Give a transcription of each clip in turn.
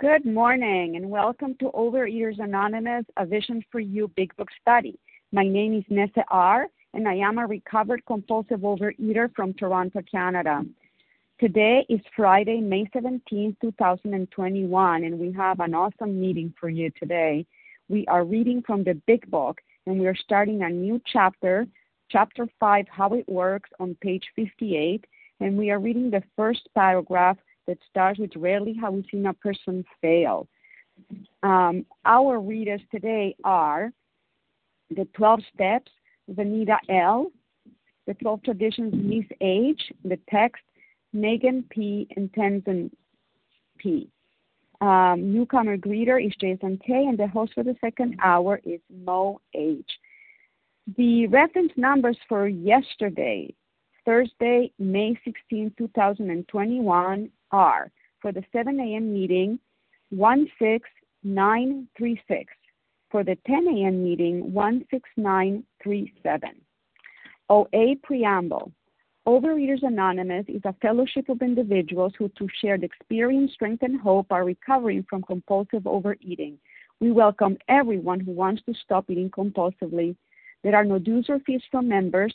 Good morning and welcome to Overeaters Anonymous, a Vision for You Big Book Study. My name is Nessa R., and I am a recovered compulsive overeater from Toronto, Canada. Today is Friday, May 17, 2021, and we have an awesome meeting for you today. We are reading from the Big Book, and we are starting a new chapter, Chapter 5 How It Works, on page 58, and we are reading the first paragraph that starts with Rarely have we seen a person fail. Um, our readers today are the 12 Steps, Vanita L., the 12 Traditions, Miss H., the text, Megan P., and Tenzin P. Um, newcomer greeter is Jason K., and the host for the second hour is Mo H. The reference numbers for yesterday, Thursday, May 16, 2021, are for the 7 a.m. meeting 16936, for the 10 a.m. meeting 16937. OA Preamble Overeaters Anonymous is a fellowship of individuals who, through shared experience, strength, and hope, are recovering from compulsive overeating. We welcome everyone who wants to stop eating compulsively. There are no dues or fees from members.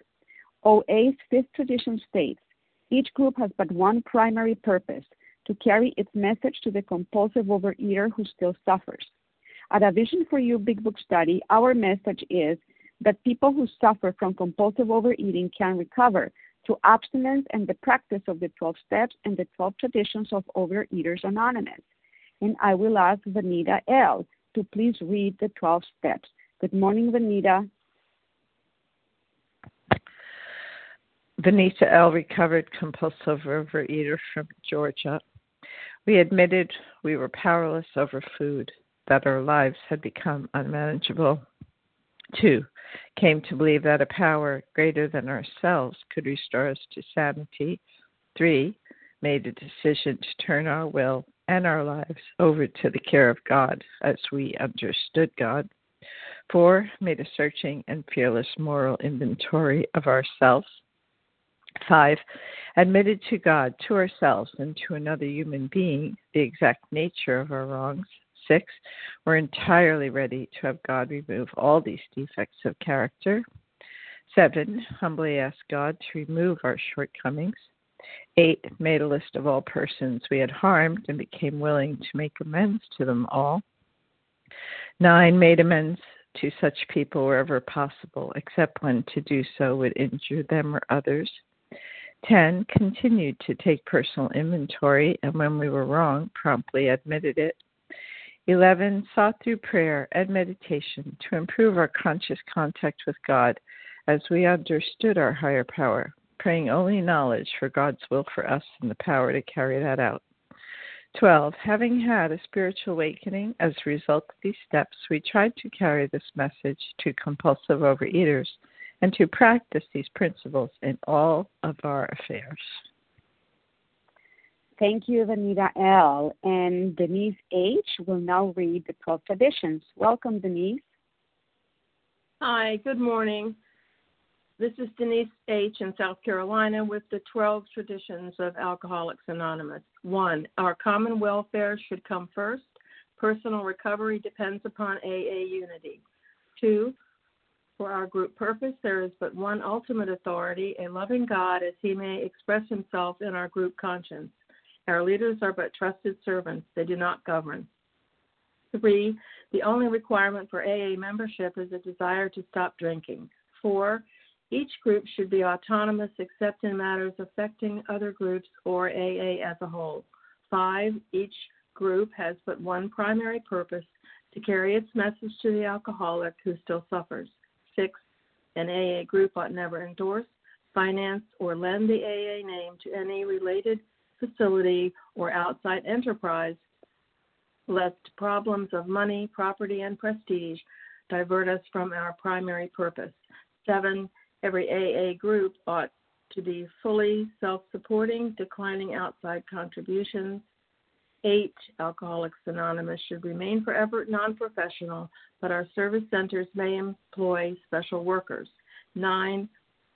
OA's fifth tradition states each group has but one primary purpose to carry its message to the compulsive overeater who still suffers. At a Vision for You Big Book study, our message is that people who suffer from compulsive overeating can recover through abstinence and the practice of the 12 steps and the 12 traditions of Overeaters Anonymous. And I will ask Vanita L. to please read the 12 steps. Good morning, Vanita. Vanita L., recovered compulsive overeater from Georgia. We admitted we were powerless over food, that our lives had become unmanageable. Two, came to believe that a power greater than ourselves could restore us to sanity. Three, made a decision to turn our will and our lives over to the care of God as we understood God. Four, made a searching and fearless moral inventory of ourselves. Five, admitted to God, to ourselves, and to another human being the exact nature of our wrongs. Six, we're entirely ready to have God remove all these defects of character. Seven, humbly asked God to remove our shortcomings. Eight, made a list of all persons we had harmed and became willing to make amends to them all. Nine, made amends to such people wherever possible, except when to do so would injure them or others. 10. Continued to take personal inventory and when we were wrong, promptly admitted it. 11. Sought through prayer and meditation to improve our conscious contact with God as we understood our higher power, praying only knowledge for God's will for us and the power to carry that out. 12. Having had a spiritual awakening as a result of these steps, we tried to carry this message to compulsive overeaters and to practice these principles in all of our affairs. Thank you, Vanita L. And Denise H. will now read the 12 traditions. Welcome, Denise. Hi, good morning. This is Denise H. in South Carolina with the 12 traditions of Alcoholics Anonymous. One, our common welfare should come first. Personal recovery depends upon AA unity. Two, for our group purpose, there is but one ultimate authority, a loving God, as he may express himself in our group conscience. Our leaders are but trusted servants, they do not govern. Three, the only requirement for AA membership is a desire to stop drinking. Four, each group should be autonomous except in matters affecting other groups or AA as a whole. Five, each group has but one primary purpose to carry its message to the alcoholic who still suffers. Six, an AA group ought never endorse, finance, or lend the AA name to any related facility or outside enterprise lest problems of money, property, and prestige divert us from our primary purpose. Seven, every AA group ought to be fully self supporting, declining outside contributions. Eight, Alcoholics Anonymous should remain forever non professional, but our service centers may employ special workers. Nine,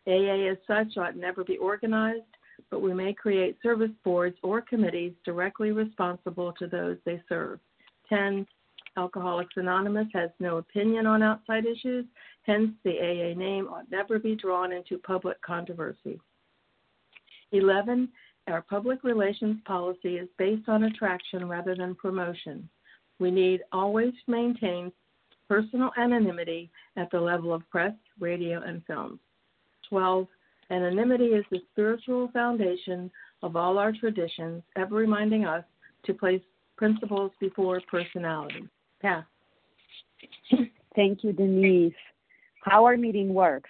AA as such ought never be organized, but we may create service boards or committees directly responsible to those they serve. 10. Alcoholics Anonymous has no opinion on outside issues, hence, the AA name ought never be drawn into public controversy. 11. Our public relations policy is based on attraction rather than promotion. We need always maintain personal anonymity at the level of press, radio, and films. 12. Anonymity is the spiritual foundation of all our traditions, ever reminding us to place principles before personality. Pass. Thank you, Denise. How our meeting works.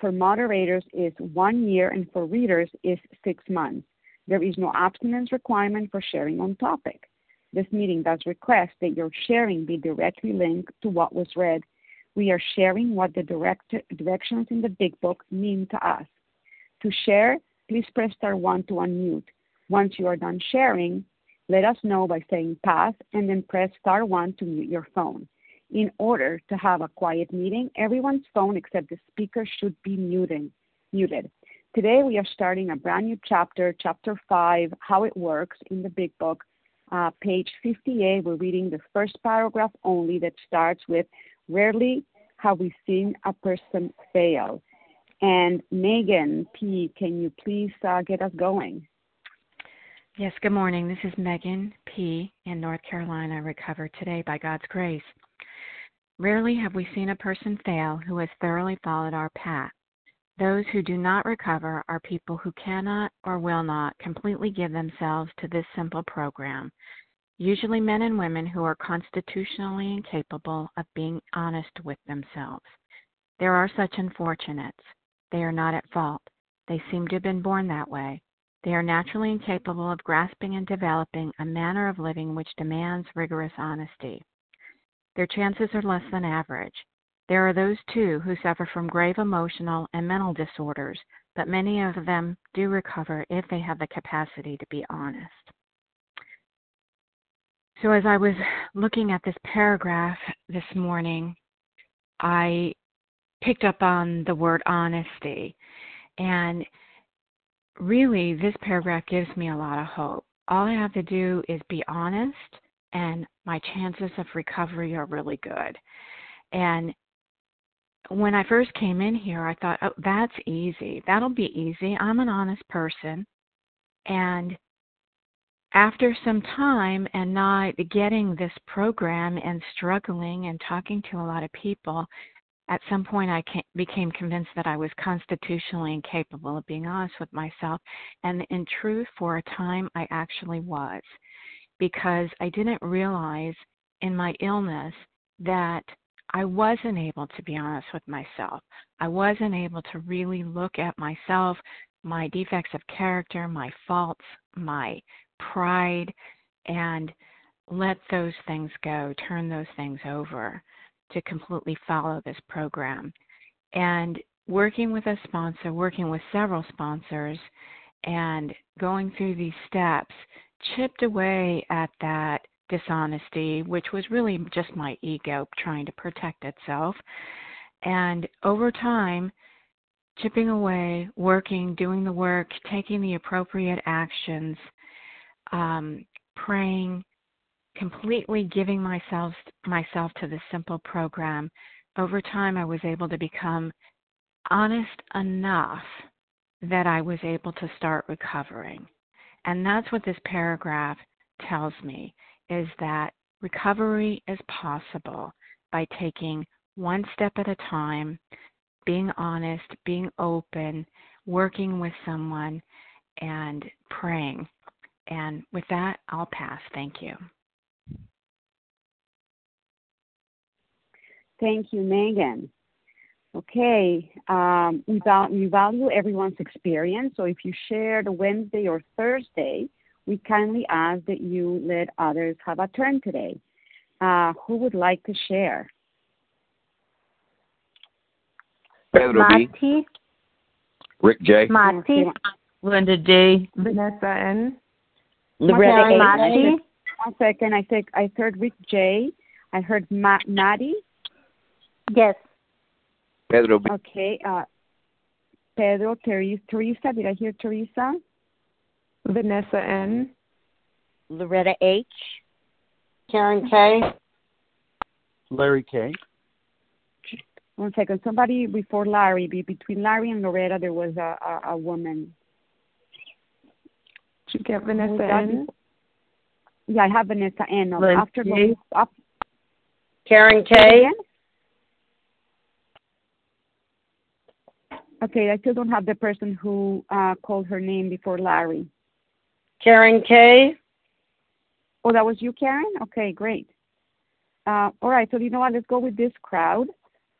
for moderators is one year and for readers is six months. There is no abstinence requirement for sharing on topic. This meeting does request that your sharing be directly linked to what was read. We are sharing what the direct, directions in the Big Book mean to us. To share, please press star 1 to unmute. Once you are done sharing, let us know by saying pass and then press star 1 to mute your phone. In order to have a quiet meeting, everyone's phone except the speaker should be muted. muted. Today we are starting a brand new chapter, chapter 5, How It Works in the Big Book. Uh, page 58, we're reading the first paragraph only that starts with Rarely have we seen a person fail. And Megan P., can you please uh, get us going? Yes, good morning. This is Megan P. in North Carolina, recovered today by God's grace. Rarely have we seen a person fail who has thoroughly followed our path. Those who do not recover are people who cannot or will not completely give themselves to this simple program, usually men and women who are constitutionally incapable of being honest with themselves. There are such unfortunates. They are not at fault. They seem to have been born that way. They are naturally incapable of grasping and developing a manner of living which demands rigorous honesty. Their chances are less than average. There are those, too, who suffer from grave emotional and mental disorders, but many of them do recover if they have the capacity to be honest. So, as I was looking at this paragraph this morning, I picked up on the word honesty. And really, this paragraph gives me a lot of hope. All I have to do is be honest, and my chances of recovery are really good. And when I first came in here, I thought, oh, that's easy. That'll be easy. I'm an honest person. And after some time and not getting this program and struggling and talking to a lot of people, at some point I came, became convinced that I was constitutionally incapable of being honest with myself. And in truth, for a time, I actually was because I didn't realize in my illness that I wasn't able to be honest with myself. I wasn't able to really look at myself, my defects of character, my faults, my pride, and let those things go, turn those things over to completely follow this program. And working with a sponsor, working with several sponsors, and going through these steps chipped away at that dishonesty, which was really just my ego trying to protect itself. And over time, chipping away, working, doing the work, taking the appropriate actions, um, praying, completely giving myself myself to this simple program, over time I was able to become honest enough that I was able to start recovering. And that's what this paragraph tells me is that recovery is possible by taking one step at a time, being honest, being open, working with someone, and praying. And with that, I'll pass. Thank you. Thank you, Megan. Okay, um, we, val- we value everyone's experience. So if you shared Wednesday or Thursday, we kindly ask that you let others have a turn today. Uh, who would like to share? Pedro B. Rick J. Marty, Linda D. Vanessa N. Loretta Karen A. Marty, One second, I think I heard Rick J. I heard Ma- Maddie. yes, Pedro Okay, uh, Pedro, Teresa, Teresa. Did I hear Teresa? Vanessa N. Loretta H. Karen K. Larry K. One second. Somebody before Larry, be between Larry and Loretta, there was a, a, a woman. Did you get Vanessa N? Yeah, I have Vanessa N. Lindsay. After the, up, Karen K. Okay, I still don't have the person who uh, called her name before Larry. Karen K. Oh, that was you, Karen? Okay, great. Uh, all right, so you know what? Let's go with this crowd.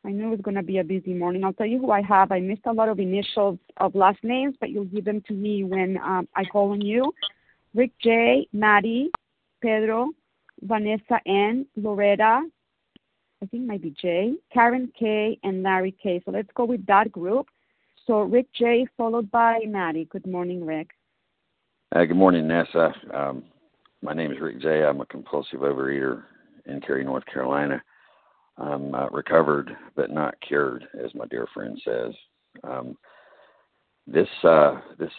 I knew it was going to be a busy morning. I'll tell you who I have. I missed a lot of initials of last names, but you'll give them to me when um, I call on you. Rick J, Maddie, Pedro, Vanessa N, Loretta, I think maybe J, Karen K, and Larry K. So let's go with that group. So Rick J, followed by Maddie. Good morning, Rick. Uh, good morning, Nessa. Um, my name is Rick J. I'm a compulsive overeater in Cary, North Carolina. I'm uh, recovered but not cured, as my dear friend says. Um, this uh, this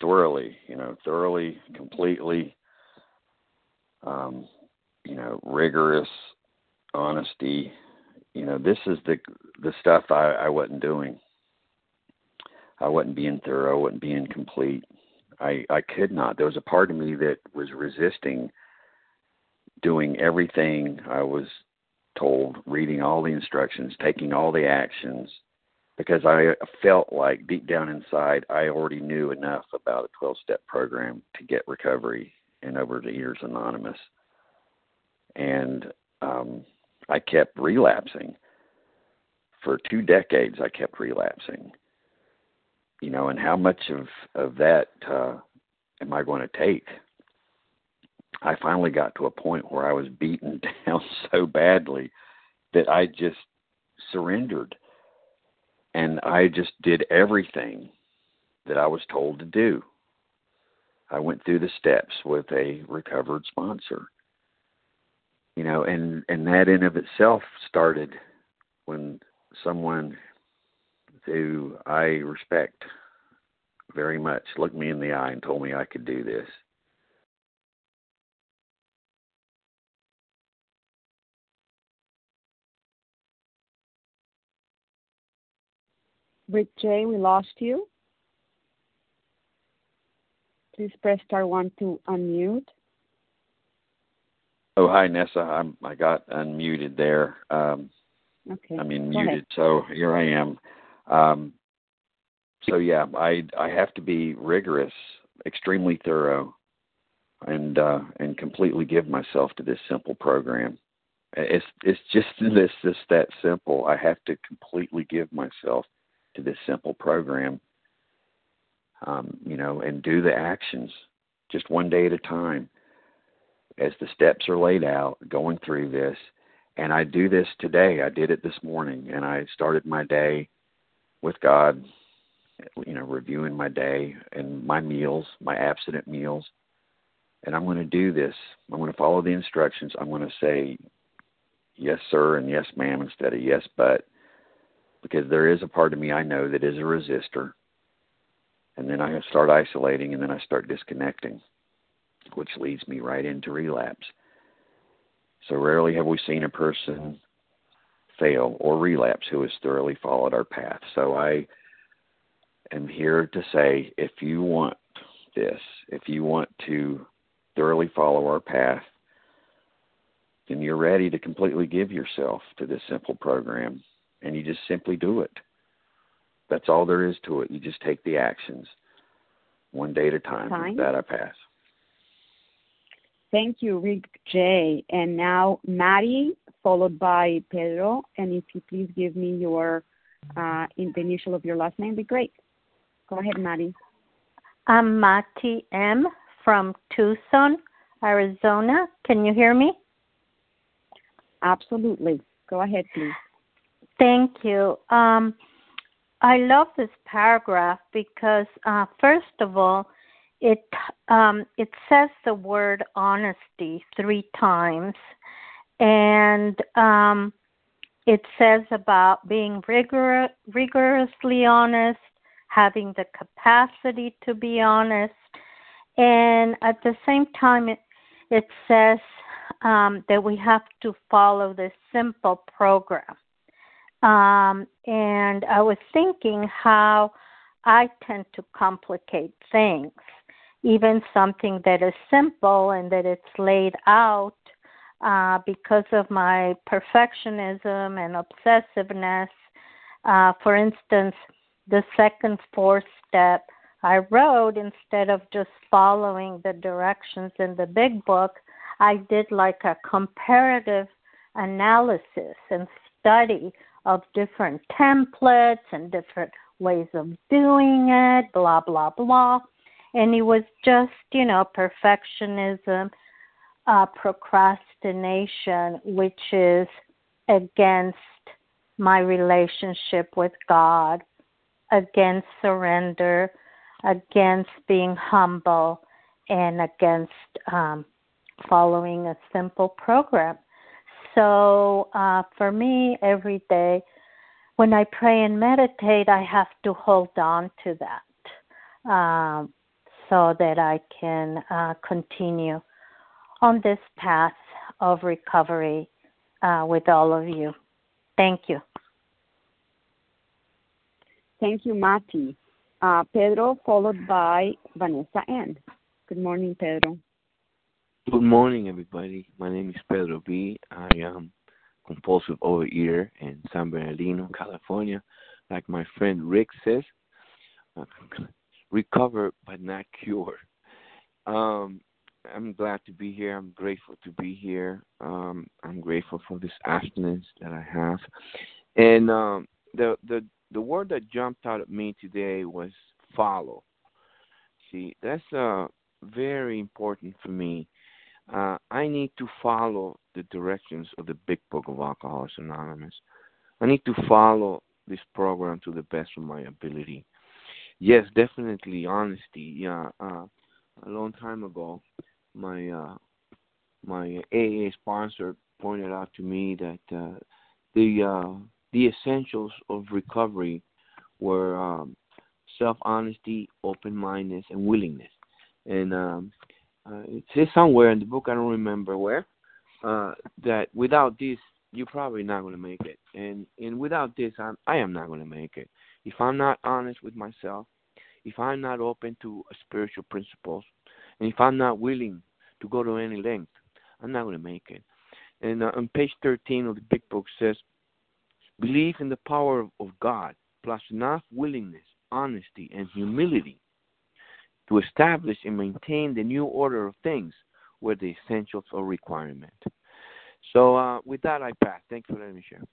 thoroughly, you know, thoroughly, completely, um, you know, rigorous honesty. You know, this is the the stuff I, I wasn't doing. I wasn't being thorough. I wasn't being complete. I I could not. There was a part of me that was resisting doing everything I was told, reading all the instructions, taking all the actions, because I felt like deep down inside I already knew enough about a 12 step program to get recovery and over the years Anonymous. And um, I kept relapsing. For two decades, I kept relapsing. You know, and how much of, of that uh, am I going to take? I finally got to a point where I was beaten down so badly that I just surrendered. And I just did everything that I was told to do. I went through the steps with a recovered sponsor. You know, and and that in of itself started when someone who I respect very much looked me in the eye and told me I could do this. Rick J, we lost you. Please press star one to unmute. Oh, hi, Nessa. I'm I got unmuted there. Um, Okay. I mean Go ahead. muted. So here I am. Um, so yeah, I I have to be rigorous, extremely thorough, and uh, and completely give myself to this simple program. It's it's just this this that simple. I have to completely give myself to this simple program. Um, you know, and do the actions just one day at a time as the steps are laid out, going through this. And I do this today. I did it this morning, and I started my day with God, you know, reviewing my day and my meals, my abstinent meals. And I'm going to do this. I'm going to follow the instructions. I'm going to say yes, sir, and yes, ma'am, instead of yes, but, because there is a part of me I know that is a resistor. And then I start isolating, and then I start disconnecting, which leads me right into relapse. So rarely have we seen a person fail or relapse who has thoroughly followed our path. So I am here to say if you want this, if you want to thoroughly follow our path, then you're ready to completely give yourself to this simple program and you just simply do it. That's all there is to it. You just take the actions one day at a time. With that I pass. Thank you, Rick J. And now Maddie, followed by Pedro. And if you please give me your uh, in the initial of your last name, be great. Go ahead, Maddie. I'm Mati M from Tucson, Arizona. Can you hear me? Absolutely. Go ahead, please. Thank you. Um, I love this paragraph because, uh, first of all, it um, it says the word honesty three times, and um, it says about being rigor- rigorously honest, having the capacity to be honest, and at the same time, it, it says um, that we have to follow this simple program. Um, and I was thinking how I tend to complicate things, even something that is simple and that it's laid out uh, because of my perfectionism and obsessiveness. Uh, for instance, the second fourth step I wrote, instead of just following the directions in the big book, I did like a comparative analysis and study of different templates and different ways of doing it, blah, blah, blah. And it was just, you know, perfectionism, uh, procrastination, which is against my relationship with God, against surrender, against being humble, and against um, following a simple program. So uh, for me, every day when I pray and meditate, I have to hold on to that um, so that I can uh, continue on this path of recovery uh, with all of you. Thank you. Thank you, Mati. Uh, Pedro, followed by Vanessa N. Good morning, Pedro. Good morning, everybody. My name is Pedro B. I am compulsive overeater in San Bernardino, California. Like my friend Rick says, recover but not cure. Um, I'm glad to be here. I'm grateful to be here. Um, I'm grateful for this abstinence that I have. And um, the the the word that jumped out at me today was follow. See, that's uh very important for me uh, I need to follow the directions of the Big Book of Alcoholics Anonymous. I need to follow this program to the best of my ability. Yes, definitely honesty. Yeah, uh, a long time ago, my uh, my AA sponsor pointed out to me that uh, the uh, the essentials of recovery were um, self honesty, open mindedness, and willingness. And um, uh, it says somewhere in the book, I don't remember where, uh, that without this, you're probably not going to make it. And and without this, I'm, I am not going to make it. If I'm not honest with myself, if I'm not open to spiritual principles, and if I'm not willing to go to any length, I'm not going to make it. And uh, on page 13 of the big book says, believe in the power of God plus enough willingness, honesty, and humility to establish and maintain the new order of things were the essentials or requirement. So uh, with that, I pass. Thanks for letting me share.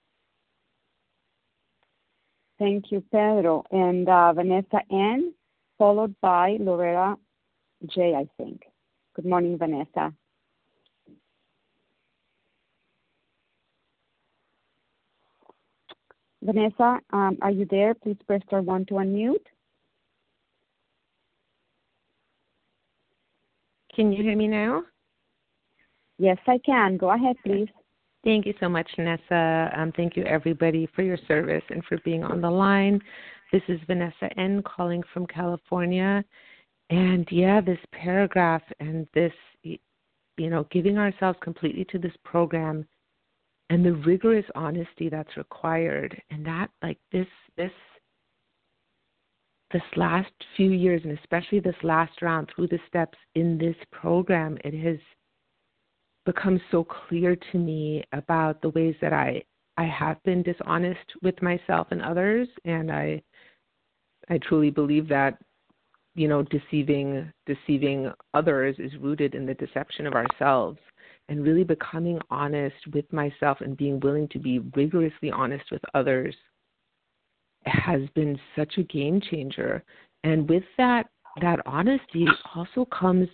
Thank you, Pedro. And uh, Vanessa N., followed by Loretta J., I think. Good morning, Vanessa. Vanessa, um, are you there? Please press star one to unmute. Can you hear me now? Yes, I can. Go ahead, please. Thank you so much, Vanessa. Um, thank you, everybody, for your service and for being on the line. This is Vanessa N. calling from California. And yeah, this paragraph and this, you know, giving ourselves completely to this program and the rigorous honesty that's required and that like this this this last few years and especially this last round through the steps in this program, it has become so clear to me about the ways that I I have been dishonest with myself and others. And I I truly believe that you know deceiving deceiving others is rooted in the deception of ourselves. And really becoming honest with myself and being willing to be rigorously honest with others has been such a game changer. And with that that honesty also comes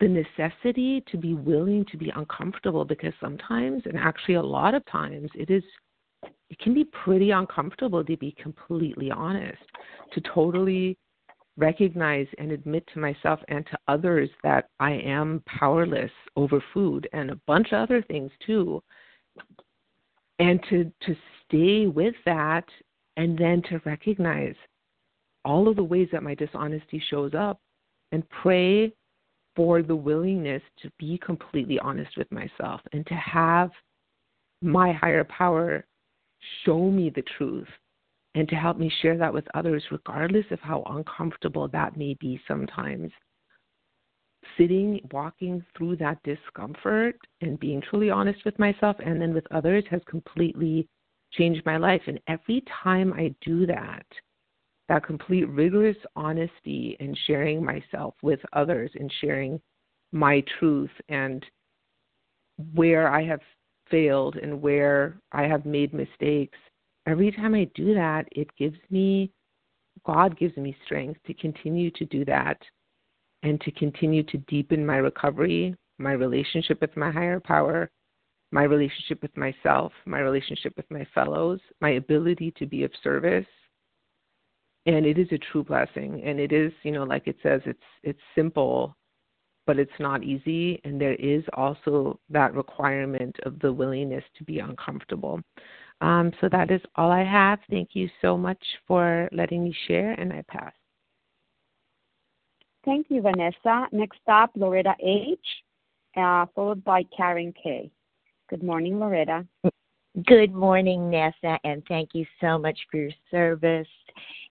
the necessity to be willing to be uncomfortable because sometimes and actually a lot of times it is it can be pretty uncomfortable to be completely honest to totally recognize and admit to myself and to others that I am powerless over food and a bunch of other things too. And to to stay with that and then to recognize all of the ways that my dishonesty shows up and pray for the willingness to be completely honest with myself and to have my higher power show me the truth and to help me share that with others, regardless of how uncomfortable that may be sometimes. Sitting, walking through that discomfort and being truly honest with myself and then with others has completely changed my life. And every time I do that, that complete rigorous honesty and sharing myself with others and sharing my truth and where I have failed and where I have made mistakes every time I do that, it gives me, God gives me strength to continue to do that and to continue to deepen my recovery, my relationship with my higher power, my relationship with myself, my relationship with my fellows, my ability to be of service. And it is a true blessing. And it is, you know, like it says, it's it's simple, but it's not easy. And there is also that requirement of the willingness to be uncomfortable. Um, so that is all I have. Thank you so much for letting me share, and I pass. Thank you, Vanessa. Next up, Loretta H., uh, followed by Karen K. Good morning, Loretta. Good morning, Nessa, and thank you so much for your service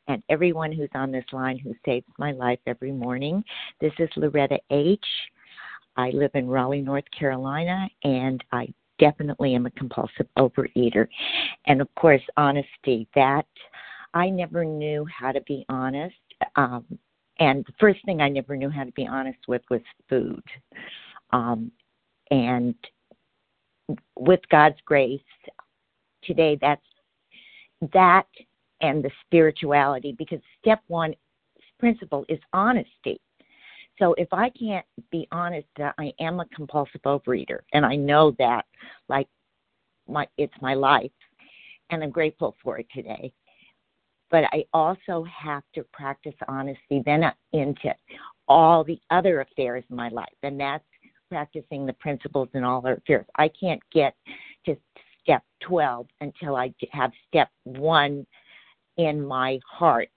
and everyone who's on this line who saves my life every morning. This is Loretta H. I live in Raleigh, North Carolina, and I definitely am a compulsive overeater. And of course, honesty, that I never knew how to be honest. Um, and the first thing I never knew how to be honest with was food. Um, and with God's grace, today that's that and the spirituality because step one principle is honesty. So if I can't be honest that I am a compulsive overeater, and I know that, like my it's my life, and I'm grateful for it today. But I also have to practice honesty then uh, into all the other affairs in my life, and that's practicing the principles in all our affairs. I can't get to step 12 until I have step one in my heart.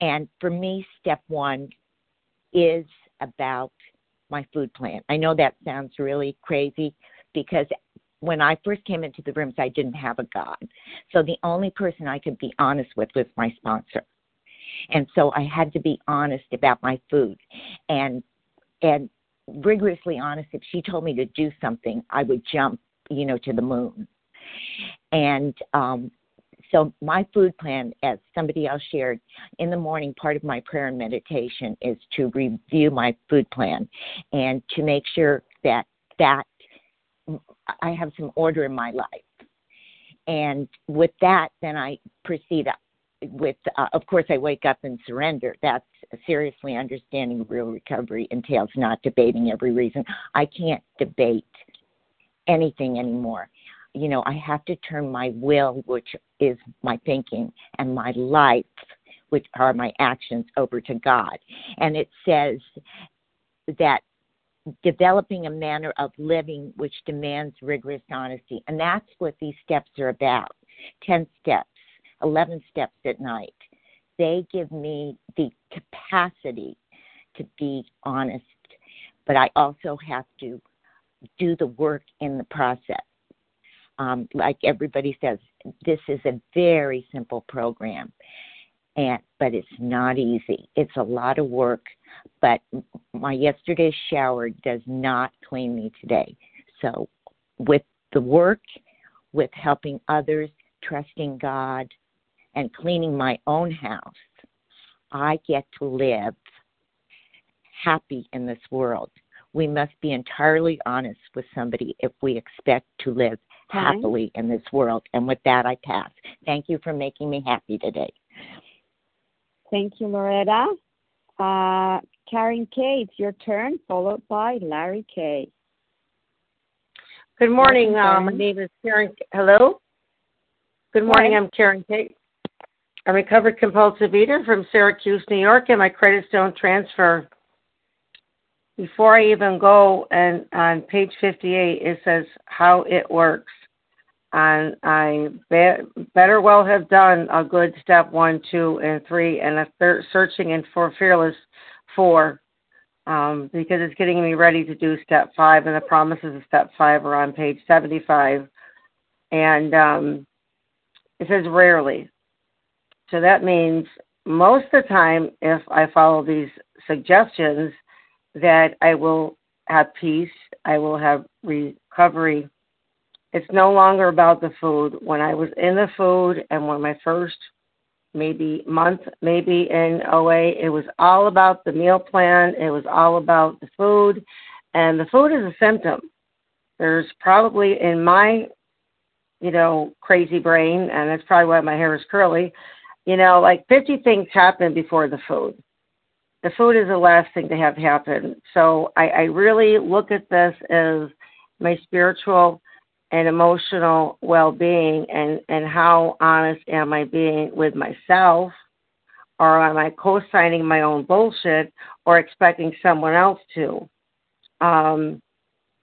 And for me, step one is about my food plan. I know that sounds really crazy because when I first came into the rooms, I didn't have a God. So the only person I could be honest with was my sponsor. And so I had to be honest about my food and and rigorously honest if she told me to do something, I would jump, you know, to the moon. And um so, my food plan, as somebody else shared in the morning, part of my prayer and meditation is to review my food plan and to make sure that that I have some order in my life. And with that, then I proceed with, uh, of course, I wake up and surrender. That's seriously understanding real recovery entails not debating every reason. I can't debate anything anymore you know, I have to turn my will, which is my thinking, and my life, which are my actions, over to God. And it says that developing a manner of living which demands rigorous honesty. And that's what these steps are about 10 steps, 11 steps at night. They give me the capacity to be honest, but I also have to do the work in the process um, like everybody says, this is a very simple program. and but it's not easy. It's a lot of work, but my yesterday's shower does not clean me today. So with the work, with helping others, trusting God, and cleaning my own house, I get to live happy in this world. We must be entirely honest with somebody if we expect to live happily in this world. And with that, I pass. Thank you for making me happy today. Thank you, Loretta. Uh, Karen K, it's your turn, followed by Larry K. Good morning. Uh, my name is Karen. Hello. Good morning. I'm Karen K. A recovered compulsive eater from Syracuse, New York, and my credits don't transfer. Before I even go, and on page 58, it says how it works. And I be- better well have done a good step one, two, and three, and a third searching and for fearless four, um, because it's getting me ready to do step five, and the promises of step five are on page 75. And um, it says rarely. So that means most of the time, if I follow these suggestions, that I will have peace, I will have recovery. It's no longer about the food. When I was in the food and when my first maybe month, maybe in OA, it was all about the meal plan, it was all about the food, and the food is a symptom. There's probably in my, you know, crazy brain, and that's probably why my hair is curly, you know, like 50 things happen before the food the food is the last thing to have happen. So I, I really look at this as my spiritual and emotional well being and, and how honest am I being with myself or am I co signing my own bullshit or expecting someone else to? Um,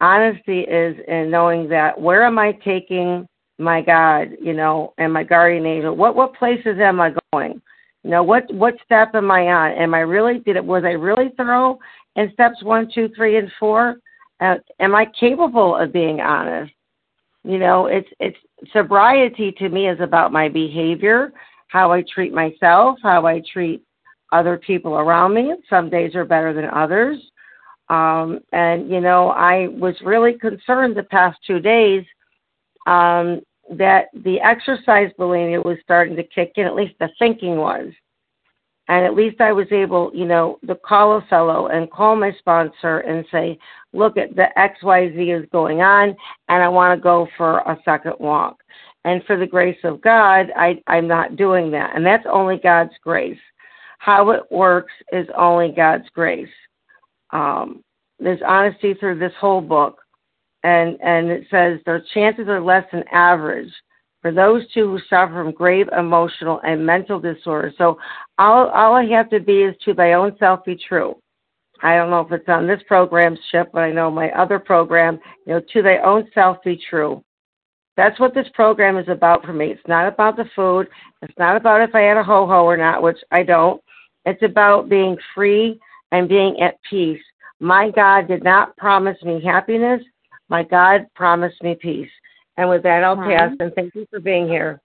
honesty is in knowing that where am I taking my God, you know, and my guardian angel? What what places am I going? You know, what what step am I on? Am I really did it was I really thorough in steps one, two, three, and four? Uh, am I capable of being honest? You know, it's it's sobriety to me is about my behavior, how I treat myself, how I treat other people around me. Some days are better than others. Um, and you know, I was really concerned the past two days um, that the exercise bulimia was starting to kick in, at least the thinking was. And at least I was able, you know, to call a fellow and call my sponsor and say, look at the XYZ is going on and I want to go for a second walk. And for the grace of God, I, I'm not doing that. And that's only God's grace. How it works is only God's grace. Um, there's honesty through this whole book and and it says their chances are less than average for those two who suffer from grave emotional and mental disorders. So all all I have to be is to thy own self be true. I don't know if it's on this program, Ship, but I know my other program, you know, to thy own self be true. That's what this program is about for me. It's not about the food. It's not about if I had a ho ho or not, which I don't. It's about being free and being at peace. My God did not promise me happiness. My God promised me peace. And with that, I'll Hi. pass. And thank you for being here.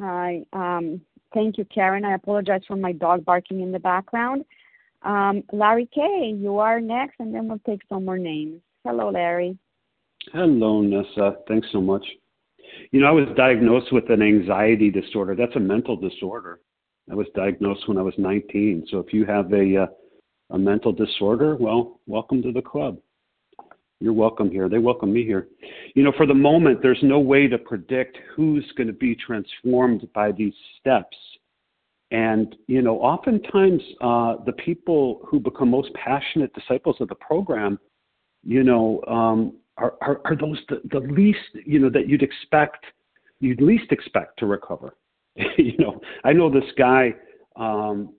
Hi. Um, thank you, Karen. I apologize for my dog barking in the background. Um, Larry K., you are next, and then we'll take some more names. Hello, Larry. Hello, Nessa. Thanks so much. You know, I was diagnosed with an anxiety disorder. That's a mental disorder. I was diagnosed when I was 19. So if you have a uh, a mental disorder, well, welcome to the club. You're welcome here. They welcome me here. You know, for the moment, there's no way to predict who's going to be transformed by these steps. And, you know, oftentimes uh, the people who become most passionate disciples of the program, you know, um, are, are, are those the, the least, you know, that you'd expect, you'd least expect to recover. you know, I know this guy, um,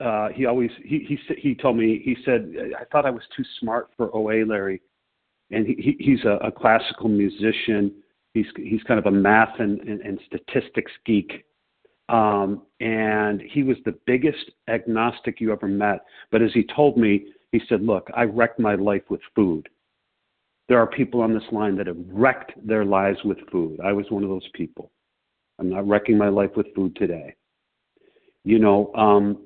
uh, he always, he, he, he told me, he said, I thought I was too smart for OA, Larry and he, he's a, a classical musician. He's he's kind of a math and, and, and statistics geek, um, and he was the biggest agnostic you ever met. But as he told me, he said, "Look, I wrecked my life with food. There are people on this line that have wrecked their lives with food. I was one of those people. I'm not wrecking my life with food today." You know, um,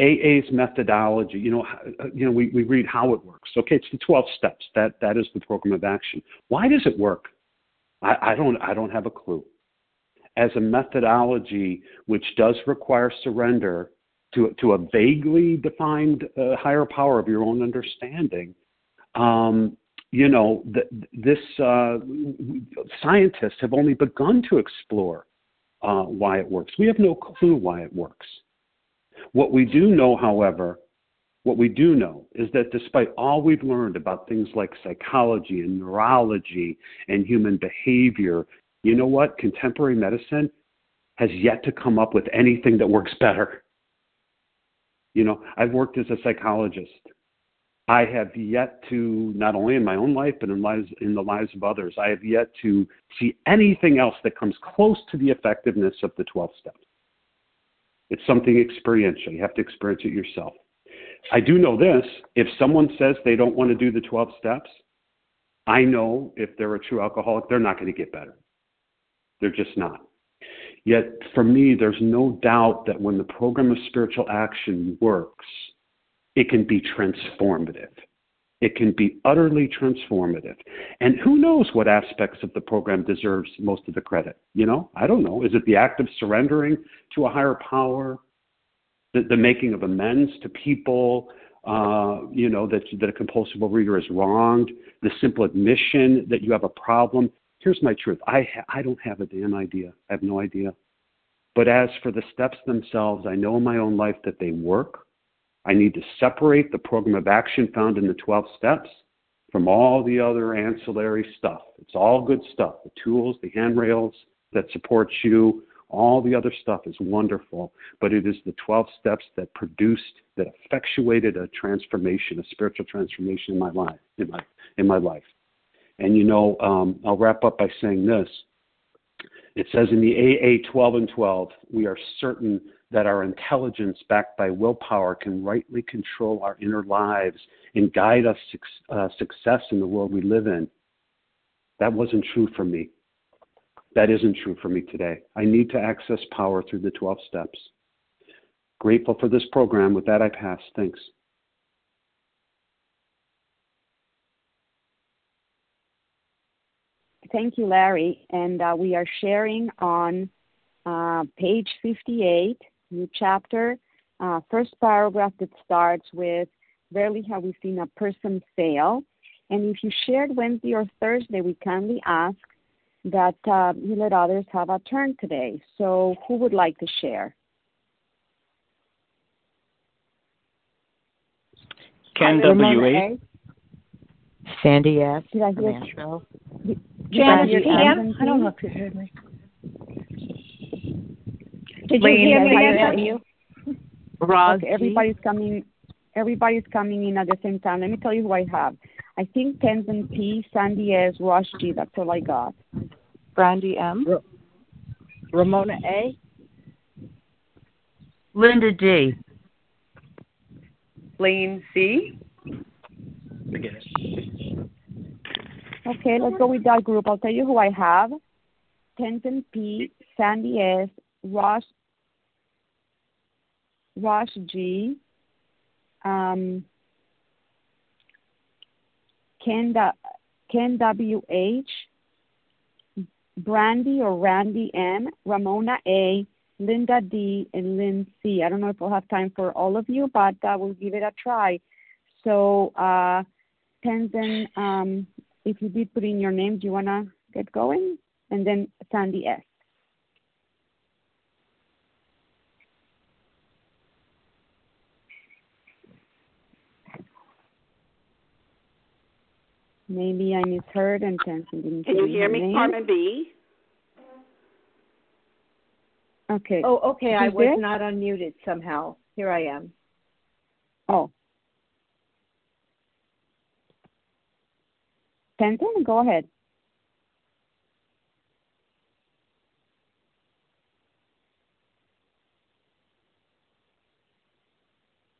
AA's methodology, you know, you know, we, we read how it works. Okay, it's the 12 steps. That that is the program of action. Why does it work? I, I don't I don't have a clue. As a methodology which does require surrender to to a vaguely defined uh, higher power of your own understanding, um, you know, this uh, scientists have only begun to explore uh, why it works. We have no clue why it works. What we do know, however, what we do know is that despite all we've learned about things like psychology and neurology and human behavior, you know what? Contemporary medicine has yet to come up with anything that works better. You know, I've worked as a psychologist. I have yet to, not only in my own life, but in, lives, in the lives of others, I have yet to see anything else that comes close to the effectiveness of the 12 steps. It's something experiential. You have to experience it yourself. I do know this if someone says they don't want to do the 12 steps, I know if they're a true alcoholic, they're not going to get better. They're just not. Yet, for me, there's no doubt that when the program of spiritual action works, it can be transformative. It can be utterly transformative. And who knows what aspects of the program deserves most of the credit? You know, I don't know. Is it the act of surrendering to a higher power? The, the making of amends to people, uh, you know, that, that a compulsive overeater is wronged, the simple admission that you have a problem. Here's my truth I, ha- I don't have a damn idea. I have no idea. But as for the steps themselves, I know in my own life that they work. I need to separate the program of action found in the 12 steps from all the other ancillary stuff. It's all good stuff the tools, the handrails that support you, all the other stuff is wonderful, but it is the 12 steps that produced, that effectuated a transformation, a spiritual transformation in my life. In my, in my life. And you know, um, I'll wrap up by saying this. It says in the AA 12 and 12, we are certain that our intelligence, backed by willpower, can rightly control our inner lives and guide us uh, success in the world we live in. That wasn't true for me. That isn't true for me today. I need to access power through the 12 steps. Grateful for this program. With that, I pass. Thanks. Thank you, Larry. And uh, we are sharing on uh, page 58 new chapter. Uh, first paragraph that starts with Rarely have we seen a person fail. And if you shared Wednesday or Thursday, we kindly ask that uh, you let others have a turn today. So, who would like to share? Ken W.A. Sandy S. Did I hear Asheville. Janice Ken? I don't know if you heard me. Did Lane, you hear me? did I Vanessa? hear you? Roz okay, everybody's coming. Everybody's coming in at the same time. Let me tell you who I have. I think Tenzin P, Sandy S, Rosh G. That's all I got. Brandy M. Ramona A. Linda D. Lane C. Forget it. Okay, let's go with that group. I'll tell you who I have. Tenzin P, Sandy S, Ross Ross G, um, Ken, Ken W H, Brandy or Randy M, Ramona A, Linda D, and Lynn C. I don't know if we'll have time for all of you, but uh, we'll give it a try. So, uh, Tenzin, um, if you did put in your name, do you want to get going? And then Sandy S. Maybe I misheard and Tenzin didn't Can you hear me, name. Carmen B? Okay. Oh, okay. I was this? not unmuted somehow. Here I am. Oh. Tenzin, go ahead.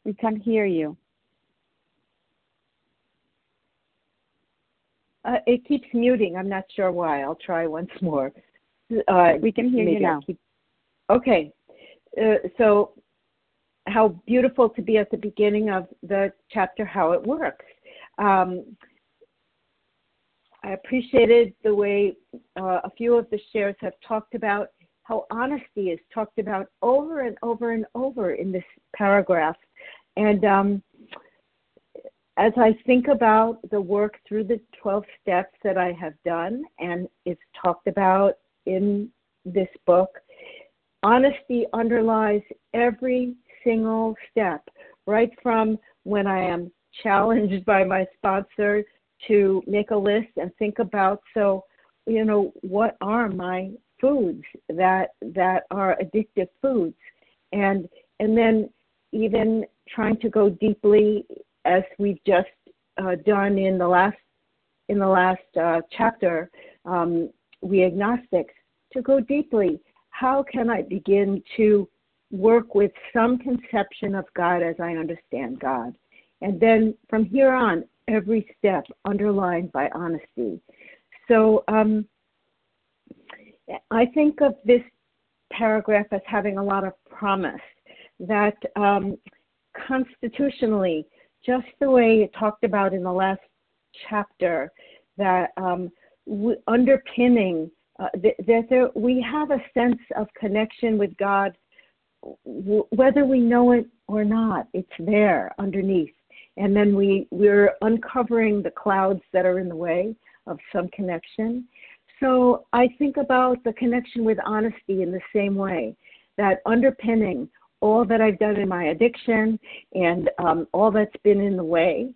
We can't hear you. Uh, it keeps muting. I'm not sure why. I'll try once more. Uh, we can hear you now. Keep... Okay. Uh, so how beautiful to be at the beginning of the chapter how it works. Um, I appreciated the way uh, a few of the shares have talked about how honesty is talked about over and over and over in this paragraph. And um, as I think about the work through the 12 steps that I have done and it's talked about in this book, honesty underlies every single step, right from when I am challenged by my sponsor to make a list and think about so you know what are my foods that that are addictive foods? And and then even trying to go deeply as we've just uh, done in the last in the last uh, chapter um, we agnostics to go deeply how can i begin to work with some conception of god as i understand god and then from here on every step underlined by honesty. So um, I think of this paragraph as having a lot of promise that um, constitutionally, just the way it talked about in the last chapter, that um, underpinning uh, that there, we have a sense of connection with God, w- whether we know it or not. It's there underneath and then we we're uncovering the clouds that are in the way of some connection so i think about the connection with honesty in the same way that underpinning all that i've done in my addiction and um, all that's been in the way.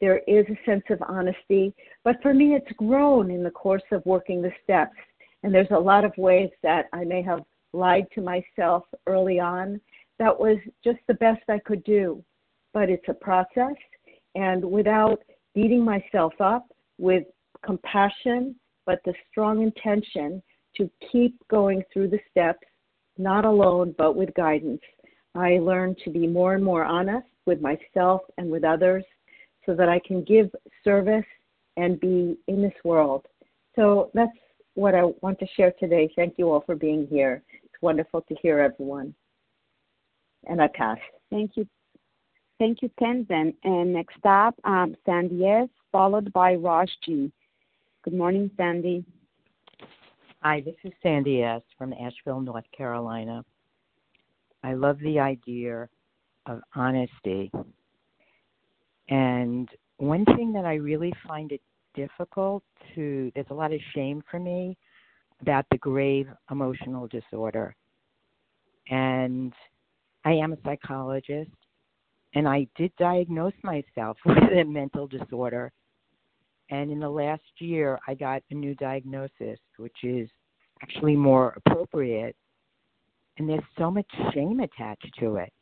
There is a sense of honesty but for me it's grown in the course of working the steps. And there's a lot of ways that i may have lied to myself early on. That was just the best i could do but it's a process. And without beating myself up with compassion, but the strong intention to keep going through the steps, not alone, but with guidance, I learn to be more and more honest with myself and with others so that I can give service and be in this world. So that's what I want to share today. Thank you all for being here. It's wonderful to hear everyone. And I pass. Thank you. Thank you, Tenzin. And next up, um, Sandy S., followed by Raj G. Good morning, Sandy. Hi, this is Sandy S. from Asheville, North Carolina. I love the idea of honesty. And one thing that I really find it difficult to, there's a lot of shame for me about the grave emotional disorder. And I am a psychologist, and I did diagnose myself with a mental disorder. And in the last year, I got a new diagnosis, which is actually more appropriate. And there's so much shame attached to it.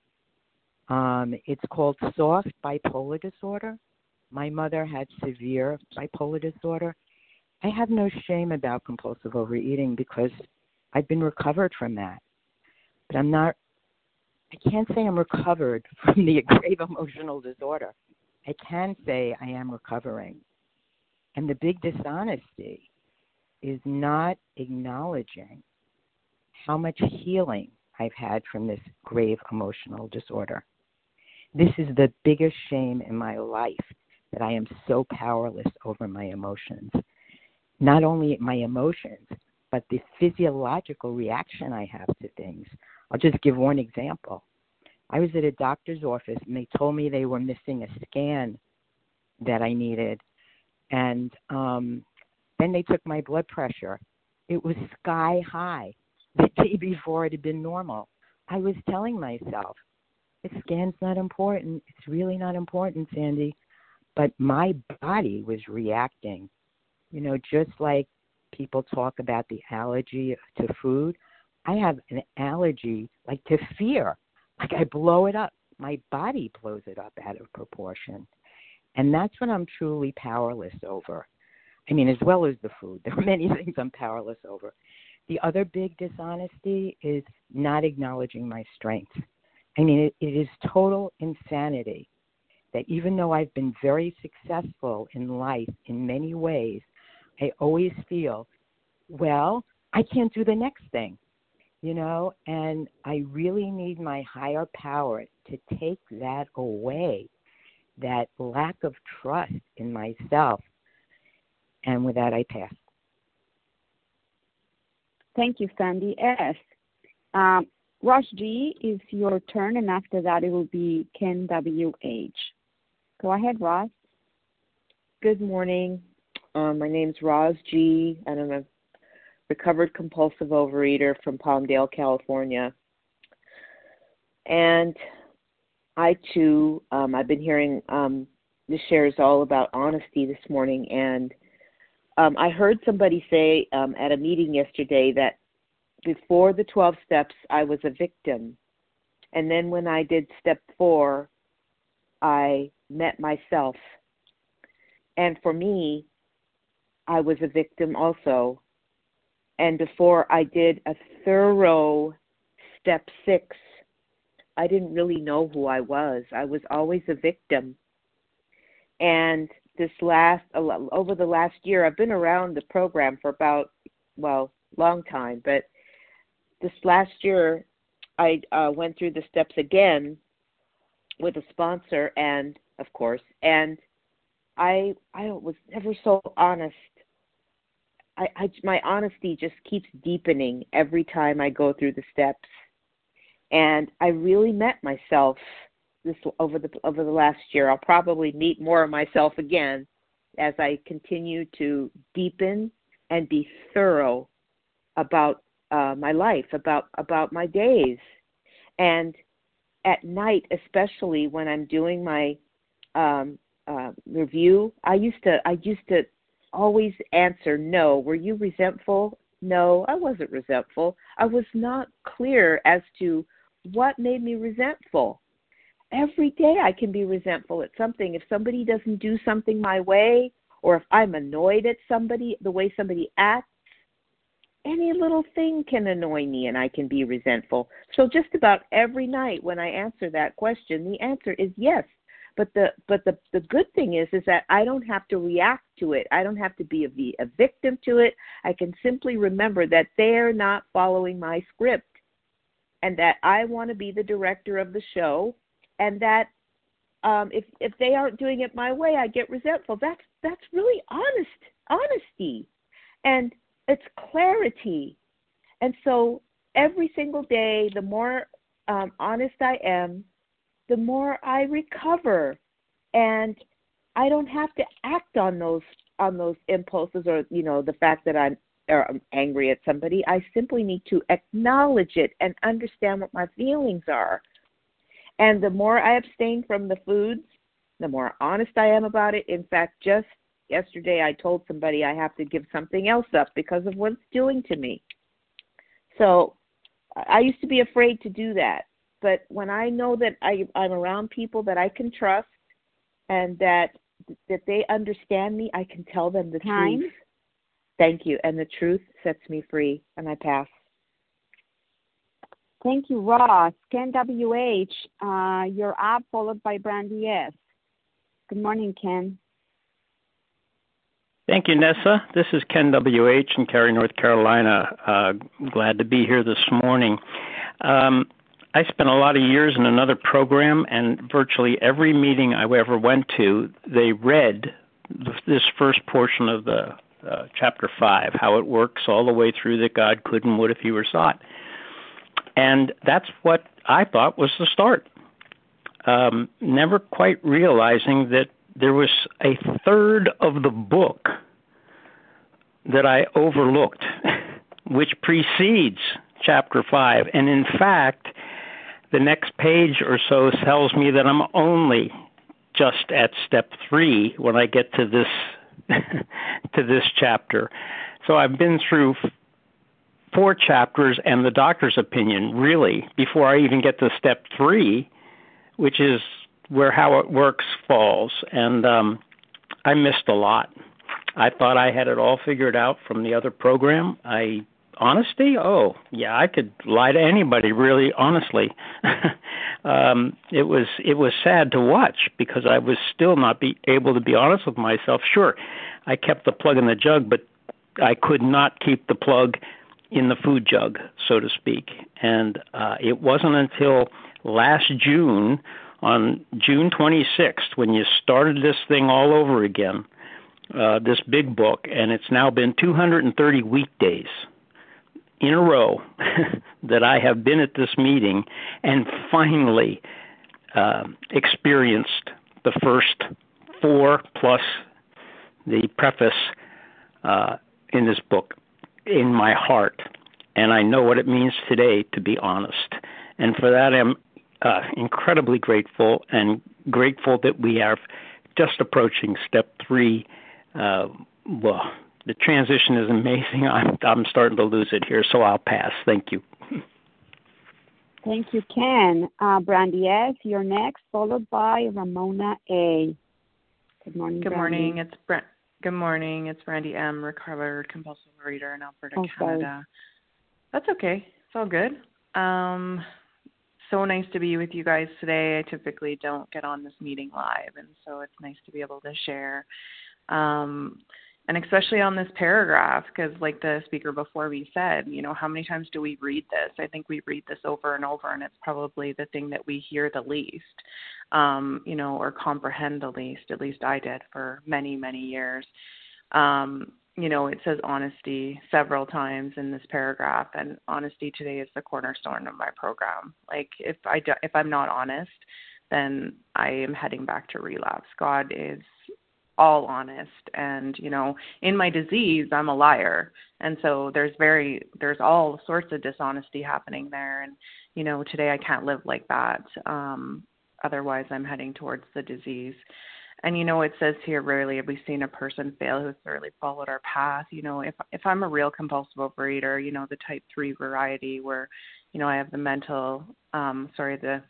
Um, it's called soft bipolar disorder. My mother had severe bipolar disorder. I have no shame about compulsive overeating because I've been recovered from that. But I'm not I can't say I'm recovered from the grave emotional disorder. I can say I am recovering. And the big dishonesty is not acknowledging how much healing I've had from this grave emotional disorder. This is the biggest shame in my life that I am so powerless over my emotions. Not only my emotions, but the physiological reaction I have to things. I'll just give one example. I was at a doctor's office and they told me they were missing a scan that I needed. And um then they took my blood pressure. It was sky high. The day before it had been normal. I was telling myself, the scan's not important. It's really not important, Sandy. But my body was reacting. You know, just like people talk about the allergy to food, I have an allergy like to fear. Like I blow it up. My body blows it up out of proportion. And that's what I'm truly powerless over. I mean, as well as the food. There are many things I'm powerless over. The other big dishonesty is not acknowledging my strengths. I mean, it, it is total insanity that even though I've been very successful in life in many ways, I always feel, well, I can't do the next thing. you know, and I really need my higher power to take that away, that lack of trust in myself. And with that, I pass. Thank you, Sandy S. Um, Ross G is your turn, and after that, it will be Ken W H. Go ahead, Ross. Good morning. Um, my name's Roz G, and I'm a recovered compulsive overeater from Palmdale, California. And I too, um, I've been hearing um, the shares all about honesty this morning, and um, I heard somebody say um, at a meeting yesterday that before the 12 steps, I was a victim. And then when I did step four, I met myself. And for me, I was a victim also and before I did a thorough step six, I didn't really know who I was. I was always a victim. And this last, over the last year, I've been around the program for about, well, long time, but this last year, I uh, went through the steps again with a sponsor and, of course, and I I was never so honest I, I my honesty just keeps deepening every time I go through the steps, and I really met myself this over the over the last year. I'll probably meet more of myself again as I continue to deepen and be thorough about uh, my life, about about my days, and at night, especially when I'm doing my um, uh, review, I used to I used to always answer no. Were you resentful? No, I wasn't resentful. I was not clear as to what made me resentful. Every day I can be resentful at something. If somebody doesn't do something my way, or if I'm annoyed at somebody, the way somebody acts, any little thing can annoy me and I can be resentful. So just about every night when I answer that question, the answer is yes. But the but the the good thing is is that I don't have to react to it. I don't have to be a, a victim to it. I can simply remember that they're not following my script, and that I want to be the director of the show, and that um, if if they aren't doing it my way, I get resentful. That's that's really honest honesty, and it's clarity. And so every single day, the more um, honest I am, the more I recover. And I don't have to act on those on those impulses or you know the fact that I'm or I'm angry at somebody. I simply need to acknowledge it and understand what my feelings are. And the more I abstain from the foods, the more honest I am about it. In fact, just yesterday I told somebody I have to give something else up because of what it's doing to me. So I used to be afraid to do that but when I know that I, I'm around people that I can trust and that that they understand me, I can tell them the Time. truth. Thank you. And the truth sets me free, and I pass. Thank you, Ross. Ken WH, uh, you're up, followed by Brandy S. Good morning, Ken. Thank you, Nessa. This is Ken W.H. in Cary, North Carolina. Uh, glad to be here this morning. Um, I spent a lot of years in another program, and virtually every meeting I ever went to, they read this first portion of the uh, chapter five, how it works all the way through that God could and would if He were sought, and that's what I thought was the start. Um, never quite realizing that there was a third of the book that I overlooked, which precedes chapter five, and in fact the next page or so tells me that I'm only just at step three when I get to this to this chapter. So I've been through four chapters and the doctor's opinion really before I even get to step three, which is where how it works falls. And um, I missed a lot. I thought I had it all figured out from the other program. I honesty? Oh yeah i could lie to anybody really honestly. Um it was it was sad to watch because i was still not be able to be honest with myself. Sure i kept the plug in the jug but i could not keep the plug in the food jug, so to speak. And uh, it wasn't until last June, on June 26th, when you started this thing all over again, uh, this big book, and it's now been 230 weekdays in a row that I have been at this meeting and finally uh, experienced the first four plus the preface uh, in this book in my heart, and I know what it means today to be honest. And for that, I'm uh, incredibly grateful and grateful that we are just approaching step three. Uh, well, the transition is amazing. I'm I'm starting to lose it here, so I'll pass. Thank you. Thank you, Ken. Uh, Brandy S., you're next, followed by Ramona A. Good morning. Good Brandy. morning. It's Brent. Good morning. It's Brandy M., recovered compulsive reader in Alberta, oh, Canada. Sorry. That's okay. It's all good. Um, so nice to be with you guys today. I typically don't get on this meeting live, and so it's nice to be able to share. Um, and especially on this paragraph, because like the speaker before me said, you know, how many times do we read this? I think we read this over and over, and it's probably the thing that we hear the least, um, you know, or comprehend the least. At least I did for many, many years. Um, you know, it says honesty several times in this paragraph, and honesty today is the cornerstone of my program. Like, if I do, if I'm not honest, then I am heading back to relapse. God is all honest, and you know, in my disease, I'm a liar, and so there's very there's all sorts of dishonesty happening there, and you know, today I can't live like that. Um, otherwise, I'm heading towards the disease. And you know, it says here, rarely have we seen a person fail who thoroughly followed our path. You know, if if I'm a real compulsive overeater, you know, the type three variety where, you know, I have the mental, um, sorry, the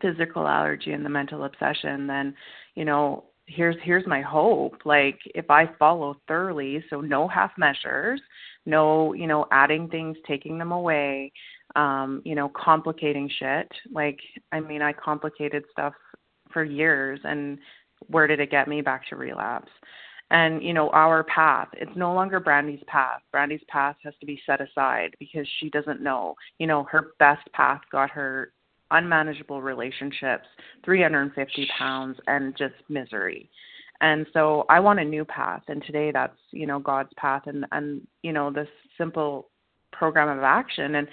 physical allergy and the mental obsession, then, you know, here's here's my hope. Like if I follow thoroughly, so no half measures, no, you know, adding things, taking them away, um, you know, complicating shit. Like I mean, I complicated stuff for years and where did it get me back to relapse and you know our path it's no longer brandy's path brandy's path has to be set aside because she doesn't know you know her best path got her unmanageable relationships 350 pounds and just misery and so i want a new path and today that's you know god's path and and you know this simple program of action and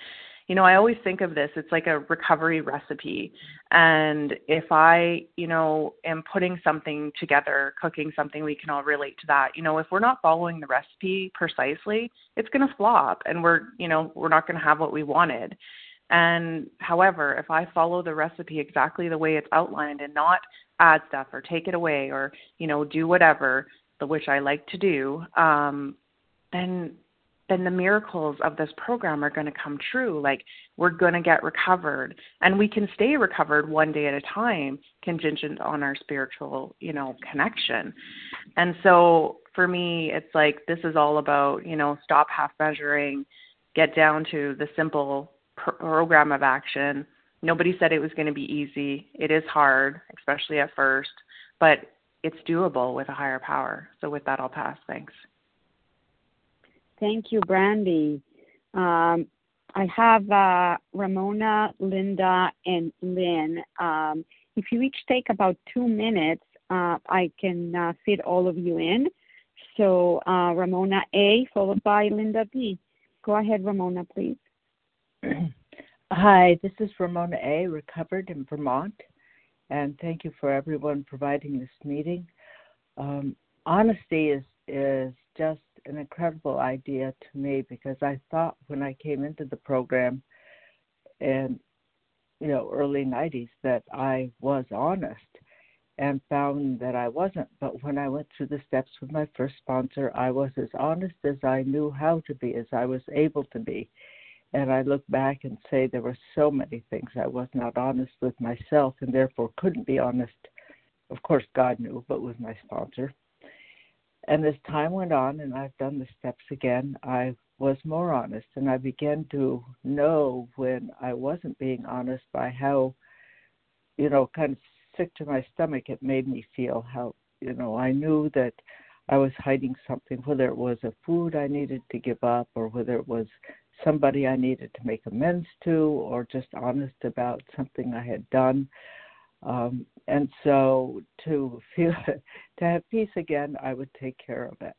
you know, I always think of this, it's like a recovery recipe. And if I, you know, am putting something together, cooking something, we can all relate to that. You know, if we're not following the recipe precisely, it's going to flop and we're, you know, we're not going to have what we wanted. And however, if I follow the recipe exactly the way it's outlined and not add stuff or take it away or, you know, do whatever, the which I like to do, um, then then the miracles of this program are going to come true. Like we're going to get recovered and we can stay recovered one day at a time contingent on our spiritual, you know, connection. And so for me, it's like this is all about, you know, stop half measuring, get down to the simple program of action. Nobody said it was going to be easy. It is hard, especially at first, but it's doable with a higher power. So with that, I'll pass. Thanks. Thank you, Brandy. Um, I have uh, Ramona, Linda, and Lynn. Um, if you each take about two minutes, uh, I can uh, fit all of you in. So uh, Ramona A, followed by Linda B. Go ahead, Ramona, please. Hi, this is Ramona A, recovered in Vermont, and thank you for everyone providing this meeting. Um, honesty is is just an incredible idea to me because I thought when I came into the program in you know early 90s that I was honest and found that I wasn't but when I went through the steps with my first sponsor I was as honest as I knew how to be as I was able to be and I look back and say there were so many things I was not honest with myself and therefore couldn't be honest of course God knew but with my sponsor and as time went on, and I've done the steps again, I was more honest, and I began to know when I wasn't being honest by how, you know, kind of sick to my stomach it made me feel. How, you know, I knew that I was hiding something, whether it was a food I needed to give up or whether it was somebody I needed to make amends to, or just honest about something I had done. Um, and so to feel to have peace again, I would take care of it.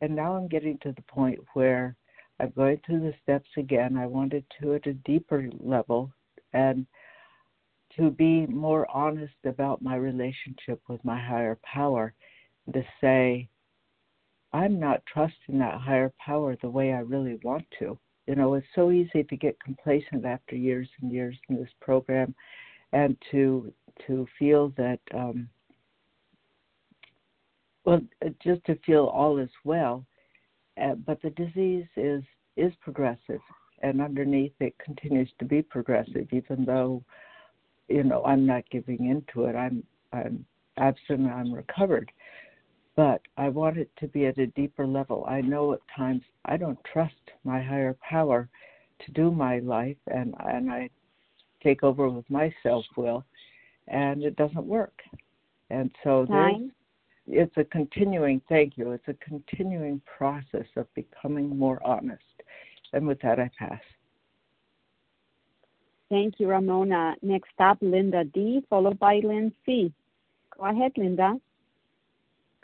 And now I'm getting to the point where I'm going through the steps again. I wanted to at a deeper level and to be more honest about my relationship with my higher power, to say, I'm not trusting that higher power the way I really want to. You know, it's so easy to get complacent after years and years in this program and to to feel that um well just to feel all is well uh, but the disease is is progressive and underneath it continues to be progressive even though you know i'm not giving into it. I'm i'm absent i'm recovered but i want it to be at a deeper level i know at times i don't trust my higher power to do my life and and i take over with my self will and it doesn't work and so it's a continuing thank you it's a continuing process of becoming more honest and with that i pass Thank you, Ramona. Next up, Linda D, followed by Lynn C. Go ahead, Linda.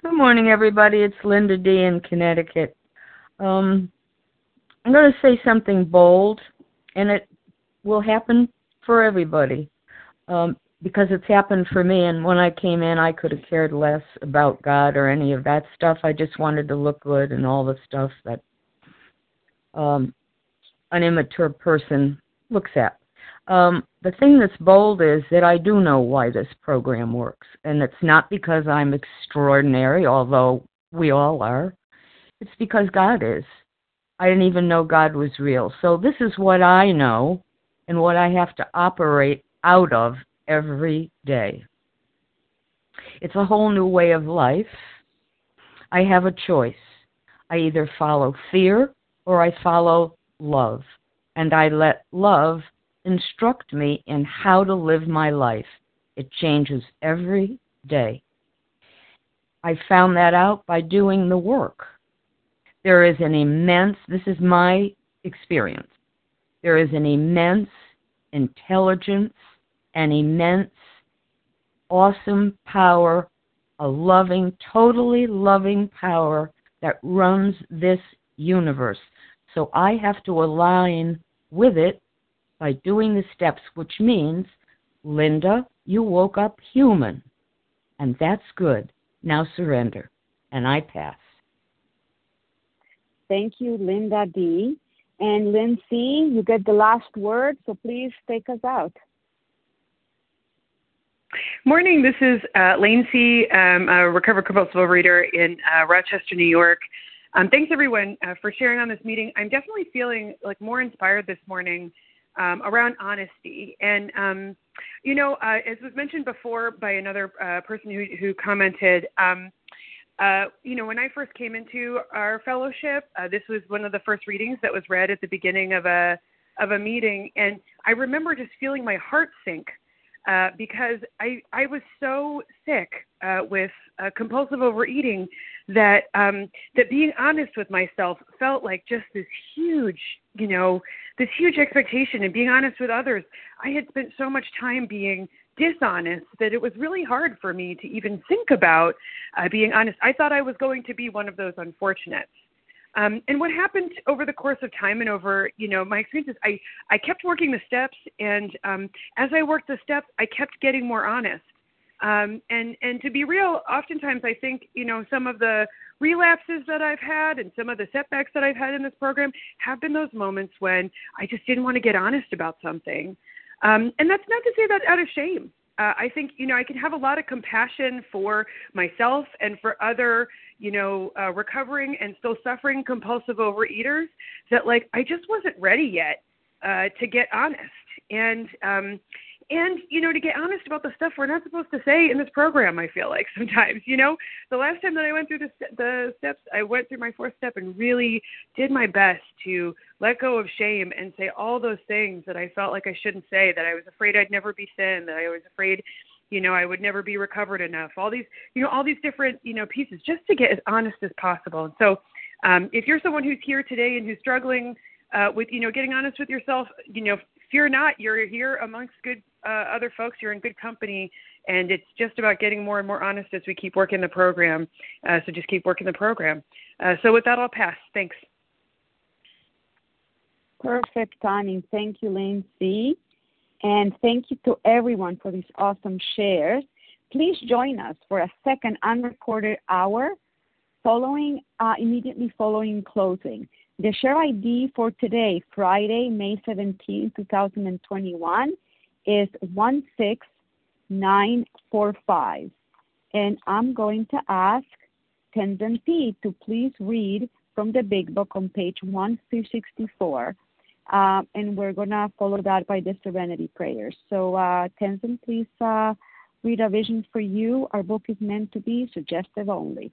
Good morning, everybody. It's Linda D in Connecticut. Um, I'm going to say something bold, and it will happen for everybody um, because it's happened for me. And when I came in, I could have cared less about God or any of that stuff. I just wanted to look good and all the stuff that um, an immature person looks at. Um, the thing that's bold is that I do know why this program works, and it's not because I'm extraordinary, although we all are. It's because God is. I didn't even know God was real. So this is what I know and what I have to operate out of every day. It's a whole new way of life. I have a choice. I either follow fear or I follow love. And I let love instruct me in how to live my life. It changes every day. I found that out by doing the work. There is an immense, this is my experience, there is an immense intelligence, an immense, awesome power, a loving, totally loving power that runs this universe. So I have to align with it by doing the steps, which means, Linda, you woke up human. And that's good. Now surrender. And I pass. Thank you, Linda D. And Lindsay, you get the last word, so please take us out. Morning, this is uh, Lane C., um, a recovered compulsive overeater in uh, Rochester, New York. Um, thanks everyone uh, for sharing on this meeting. I'm definitely feeling like more inspired this morning um, around honesty. And, um, you know, uh, as was mentioned before by another uh, person who, who commented, um, uh, you know, when I first came into our fellowship, uh, this was one of the first readings that was read at the beginning of a of a meeting, and I remember just feeling my heart sink uh, because I I was so sick uh, with uh, compulsive overeating that um, that being honest with myself felt like just this huge, you know, this huge expectation. And being honest with others, I had spent so much time being dishonest that it was really hard for me to even think about uh, being honest. I thought I was going to be one of those unfortunates. Um, and what happened over the course of time and over, you know, my experiences, I, I kept working the steps, and um, as I worked the steps, I kept getting more honest. Um, and and to be real, oftentimes I think you know some of the relapses that I've had and some of the setbacks that I've had in this program have been those moments when I just didn't want to get honest about something. Um, and that's not to say that out of shame. Uh, I think you know I can have a lot of compassion for myself and for other you know uh, recovering and still suffering compulsive overeaters that like I just wasn't ready yet uh, to get honest. And um, and you know to get honest about the stuff we're not supposed to say in this program i feel like sometimes you know the last time that i went through the, the steps i went through my fourth step and really did my best to let go of shame and say all those things that i felt like i shouldn't say that i was afraid i'd never be thin that i was afraid you know i would never be recovered enough all these you know all these different you know pieces just to get as honest as possible and so um, if you're someone who's here today and who's struggling uh, with you know getting honest with yourself. You know, fear not. You're here amongst good uh, other folks. You're in good company, and it's just about getting more and more honest as we keep working the program. Uh, so just keep working the program. Uh, so with that, I'll pass. Thanks. Perfect timing. Thank you, Lindsay. And thank you to everyone for these awesome shares. Please join us for a second unrecorded hour following uh, immediately following closing. The share ID for today, Friday, May 17, 2021, is 16945. And I'm going to ask Tenzin P to please read from the Big Book on page 164 uh, and we're going to follow that by the serenity prayers. So, uh, Tenzin, please uh, read a vision for you. Our book is meant to be suggestive only.